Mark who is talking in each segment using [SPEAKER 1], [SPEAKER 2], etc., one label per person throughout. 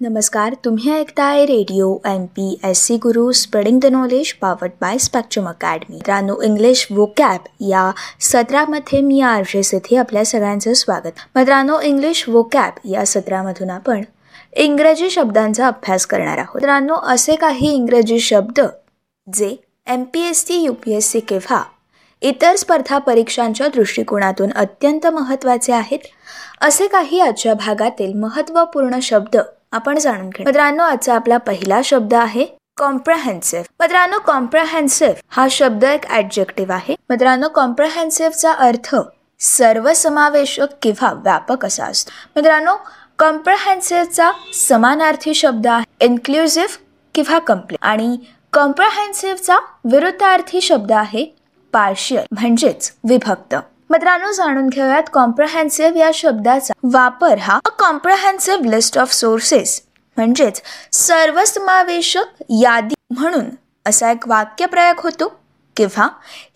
[SPEAKER 1] नमस्कार तुम्ही ऐकताय Radio M P S C Guru spreading the knowledge powered by Spectrum Academy. मित्रांनो English vocab या सत्रामध्ये मी आरजे येथे आपल्या सगळ्यांचं स्वागत. मित्रांनो इंग्लिश वोकॅप या सत्रामधून आपण इंग्रजी शब्दांचा अभ्यास करणार आहोत. मित्रांनो असे काही इंग्रजी शब्द जे M P S C U P S C किंवा इतर स्पर्धा परीक्षांच्या दृष्टिकोनातून अत्यंत महत्त्वाचे आहेत असे काही आजच्या भागातील महत्त्वपूर्ण शब्द आपण जाणून घेऊ मित्रांनो आजचा आपला पहिला शब्द आहे कॉम्प्रहेन्सिव्ह मित्रांनो कॉम्प्रहेन्सिव्ह हा शब्द एक ऍडजेक्टिव्ह आहे. मित्रांनो कॉम्प्रहेन्सिव्हचा अर्थ सर्वसमावेशक किंवा व्यापक असा असतो. मित्रांनो कॉम्प्रहेन्सिव्हचा समानार्थी शब्द आहे. इन्क्लुझिव्ह किंवा कंप्लीट आणि कॉम्प्रहेन्सिव्हचा विरुद्धार्थी शब्द आहे पार्शियल म्हणजेच विभक्त. मित्रांनो जाणून घेऊयात कॉम्प्रहेन्सिव्ह या शब्दाचा वापर हा a comprehensive list of sources म्हणजेच सर्वसमावेशक यादी म्हणून असा एक वाक्यप्रयोग होतो. किंवा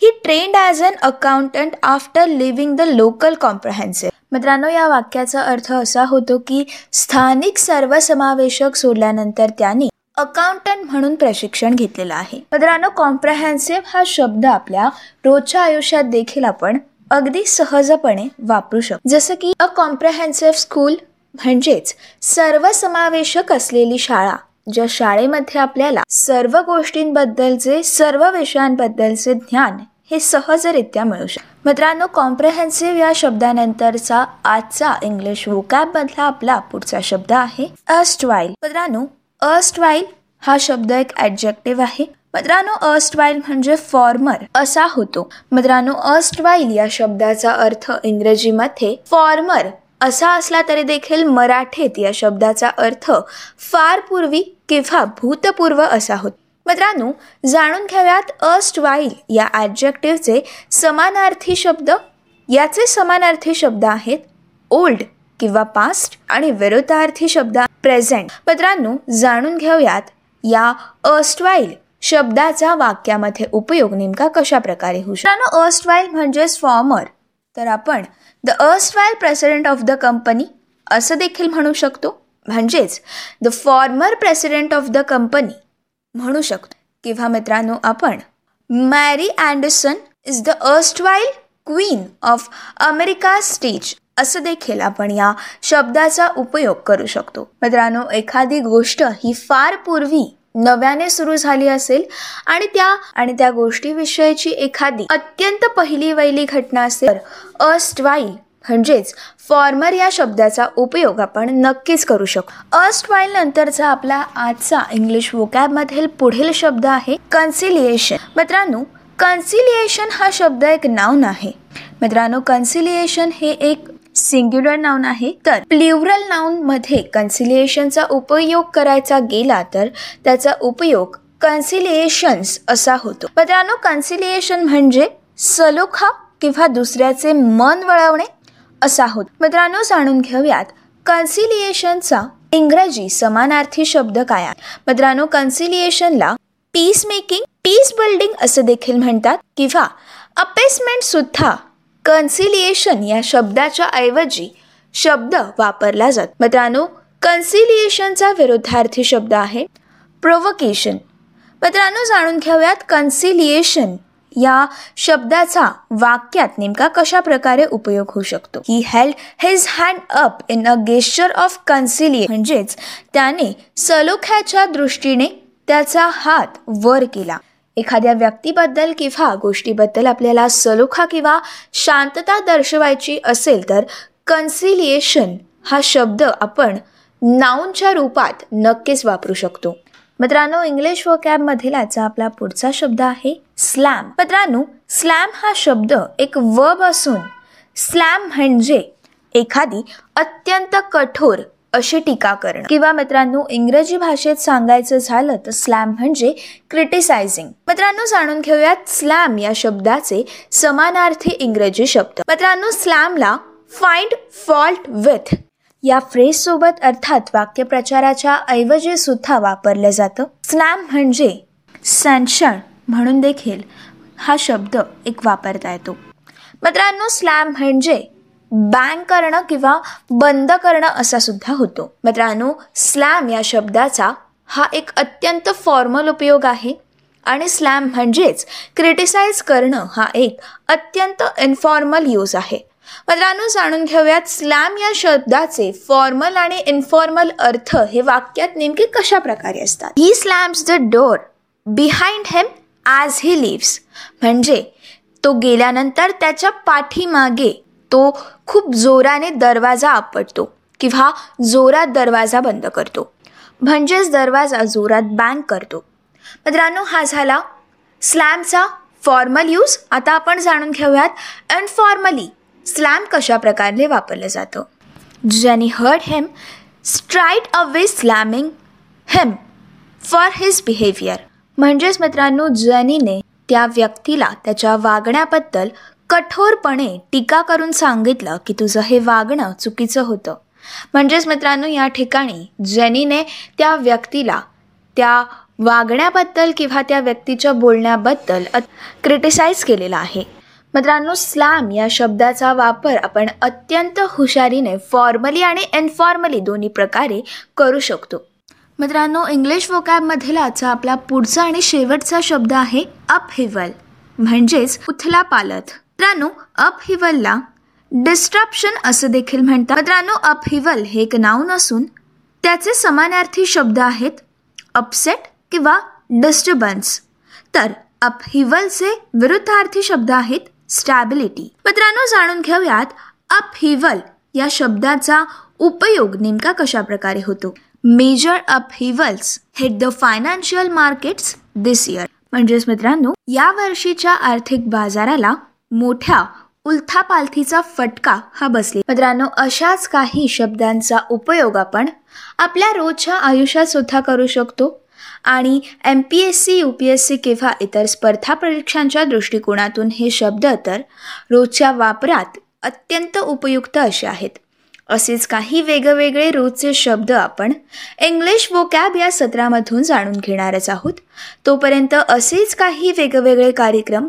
[SPEAKER 1] he trained as an accountant after leaving the local comprehensive मित्रांनो या वाक्याचा अर्थ असा होतो की स्थानिक सर्वसमावेशक सोडल्यानंतर त्यांनी अकाउंटंट म्हणून प्रशिक्षण घेतलेलं आहे. मित्रांनो कॉम्प्रहेन्सिव्ह हा शब्द आपल्या रोजच्या आयुष्यात देखील आपण अगदी सहजपणे वापरू शकतो. जसं की अ कॉम्प्रहेन्सिव्ह स्कूल म्हणजेच सर्वसमावेशक असलेली शाळा ज्या शाळेमध्ये आपल्याला सर्व गोष्टींबद्दलचे सर्व विषयांबद्दलचे ज्ञान हे सहजरित्या मिळू शकते मित्रांनो कॉम्प्रहेन्सिव्ह या शब्दानंतरचा आजचा इंग्लिश वोकॅब मधला आपला पुढचा शब्द आहे अस्टवाईल मित्रांनो अस्टवाईल हा शब्द एक ऍडजेक्टिव्ह आहे. मद्रानो अस्टवाईल म्हणजे फॉर्मर असा होतो. मित्रांनो अस्टवाईल या शब्दाचा अर्थ इंग्रजीमध्ये फॉर्मर असा असला तरी देखील मराठीत या शब्दाचा अर्थ फार पूर्वी किंवा भूतपूर्व असा होतो. मित्रांनो जाणून घेऊयात अस्टवाईल या ॲडजेक्टिव्हचे समानार्थी शब्द. याचे समानार्थी शब्द आहेत ओल्ड किंवा पास्ट आणि विरुद्धार्थी शब्द प्रेझेंट मित्रांनो जाणून घेऊयात या अस्टवाईल शब्दाचा वाक्यामध्ये उपयोग नेमका कशा प्रकारे होऊ शकतो? अस्टवाईल म्हणजेच फॉर्मर तर आपण the erstwhile president of the company असं देखील म्हणू शकतो. म्हणजेच the former president of the company म्हणू शकतो. किंवा मित्रांनो आपण Mary Anderson is the erstwhile queen of America stage असं देखील आपण या शब्दाचा उपयोग करू शकतो. मित्रांनो एखादी गोष्ट ही फार पूर्वी नव्याने सुरू झाली असेल आणि त्या आणि त्या गोष्टीविषयीची एखादी अत्यंत पहिली वैली घटना असेल तर अस्टवाईल म्हणजेच फॉर्मर या शब्दाचा उपयोग आपण नक्कीच करू शकतो. अस्टवाईल नंतरचा आपला आजचा इंग्लिश वोकॅबमधील पुढील शब्द आहे कन्सिलिएशन मित्रांनो कन्सिलिएशन हा शब्द एक नाऊन आहे. मित्रांनो कन्सिलिएशन हे एक सिंग्युलर नाऊन आहे तर प्ल्युरल नाऊन मध्ये कन्सिलिएशनचा उपयोग करायचा गेला तर त्याचा उपयोग कन्सिलिएशन्स असा होतो. मित्रांनो कन्सिलिएशन म्हणजे सलोखा किंवा दुसऱ्याचे मन वळवणे असा होत. मित्रांनो जाणून घेऊयात कन्सिलिएशनचा इंग्रजी समानार्थी शब्द काय आहे. मित्रांनो कन्सिलिएशनला पीस मेकिंग पीस बिल्डिंग असं देखील म्हणतात किंवा अपेसमेंट सुद्धा कन्सिलिएशन या शब्दाच्या ऐवजी शब्द वापरला जात. मित्रांनो कन्सिलिएशनचा विरुद्धार्थी शब्द आहे प्रोवोकेशन. मित्रांनो जाणून घेऊयात कन्सिलिएशन या शब्दाचा वाक्यात नेमका कशा प्रकारे उपयोग होऊ शकतो. He held his hand up in a gesture of conciliation म्हणजेच त्याने सलोख्याच्या दृष्टीने त्याचा हात वर केला. एखाद्या व्यक्तीबद्दल किंवा गोष्टीबद्दल आपल्याला सलोखा किंवा शांतता दर्शवायची असेल तर कन्सिलिएशन हा शब्द आपण नाऊनच्या रूपात नक्कीच वापरू शकतो. मित्रांनो इंग्लिश व कॅबमधील आपला पुढचा शब्द आहे स्लॅम मित्रांनो स्लॅम हा शब्द एक वब असून स्लॅम म्हणजे एखादी अत्यंत कठोर अशी टीका करणं. किंवा मित्रांनो इंग्रजी भाषेत सांगायचं झालं तर स्लॅम म्हणजे क्रिटिसायझिंग मित्रांनो जाणून घेऊयात स्लॅम या शब्दाचे समानार्थी इंग्रजी शब्द. मित्रांनो स्लॅमला फाइंड फॉल्ट विथ या फ्रेज सोबत अर्थात वाक्यप्रचाराच्या ऐवजी सुद्धा वापरलं जातं. स्लॅम म्हणजे सँशन म्हणून देखील हा शब्द एक वापरता येतो. मित्रांनो स्लॅम म्हणजे बँक करणं किंवा बंद करणं असा सुद्धा होतो. मित्रांनो स्लॅम या शब्दाचा हा एक अत्यंत फॉर्मल उपयोग आहे आणि स्लॅम म्हणजेच क्रिटिसाइज करणं हा एक अत्यंत इन्फॉर्मल यूज आहे. मित्रांनो जाणून घेऊयात स्लॅम या शब्दाचे फॉर्मल आणि इन्फॉर्मल अर्थ हे वाक्यात नेमके कशा प्रकारे असतात. He slams the door behind him as he leaves म्हणजे तो गेल्यानंतर त्याच्या पाठीमागे तो खूप जोराने दरवाजा आपटतो किंवा जोरात दरवाजा बंद करतो. म्हणजेच दरवाजा जोरात बँग करतो. मित्रांनो हा झाला स्लॅमचा फॉर्मल यूज आता आपण जाणून घेऊयात अनफॉर्मली स्लॅम कशा प्रकारे वापरलं जातं. Jenny heard him straight away slamming him for his behaviour म्हणजेच मित्रांनो जनीने त्या व्यक्तीला त्याच्या वागण्याबद्दल कठोरपणे टीका करून सांगितलं की तुझं हे वागणं चुकीचं होतं. म्हणजेच मित्रांनो या ठिकाणी जेनीने त्या व्यक्तीला त्या वागण्याबद्दल किंवा त्या व्यक्तीच्या बोलण्याबद्दल क्रिटिसाइज केलेला आहे. मित्रांनो स्लॅम या शब्दाचा वापर आपण अत्यंत हुशारीने फॉर्मली आणि इनफॉर्मली दोन्ही प्रकारे करू शकतो. मित्रांनो इंग्लिश वोकॅबमधील आजचा आपला पुढचा आणि शेवटचा शब्द आहे अपहिवल म्हणजेच उथला पालथ मित्रांनो अपहिवलला. डिस्ट्रप्शन असं देखील म्हणतात. मित्रांनो अपहिवल हे एक नाव नसून त्याचे समानार्थी शब्द आहेत अपसेट किंवा डिस्टर्बन्स तर अपहिवलचे विरुद्धार्थी शब्द आहेत स्टॅबिलिटी मित्रांनो जाणून घेऊयात अपहिवल या शब्दाचा उपयोग नेमका कशा प्रकारे होतो. Major upheavals hit the financial markets this year म्हणजेच मित्रांनो या वर्षीच्या आर्थिक बाजाराला मोठ्या उलथापालथीचा फटका हा बसले. मित्रांनो अशाच काही शब्दांचा उपयोग आपण आपल्या रोजच्या आयुष्यात सुद्धा करू शकतो. आणि M P S C U P S C किंवा इतर स्पर्धा परीक्षांच्या दृष्टिकोनातून हे शब्द तर रोजच्या वापरात अत्यंत उपयुक्त असे आहेत. असेच काही वेगवेगळे रोजचे शब्द आपण इंग्लिश वोकॅब या सत्रामधून जाणून घेणारच आहोत. तोपर्यंत असेच काही वेगवेगळे कार्यक्रम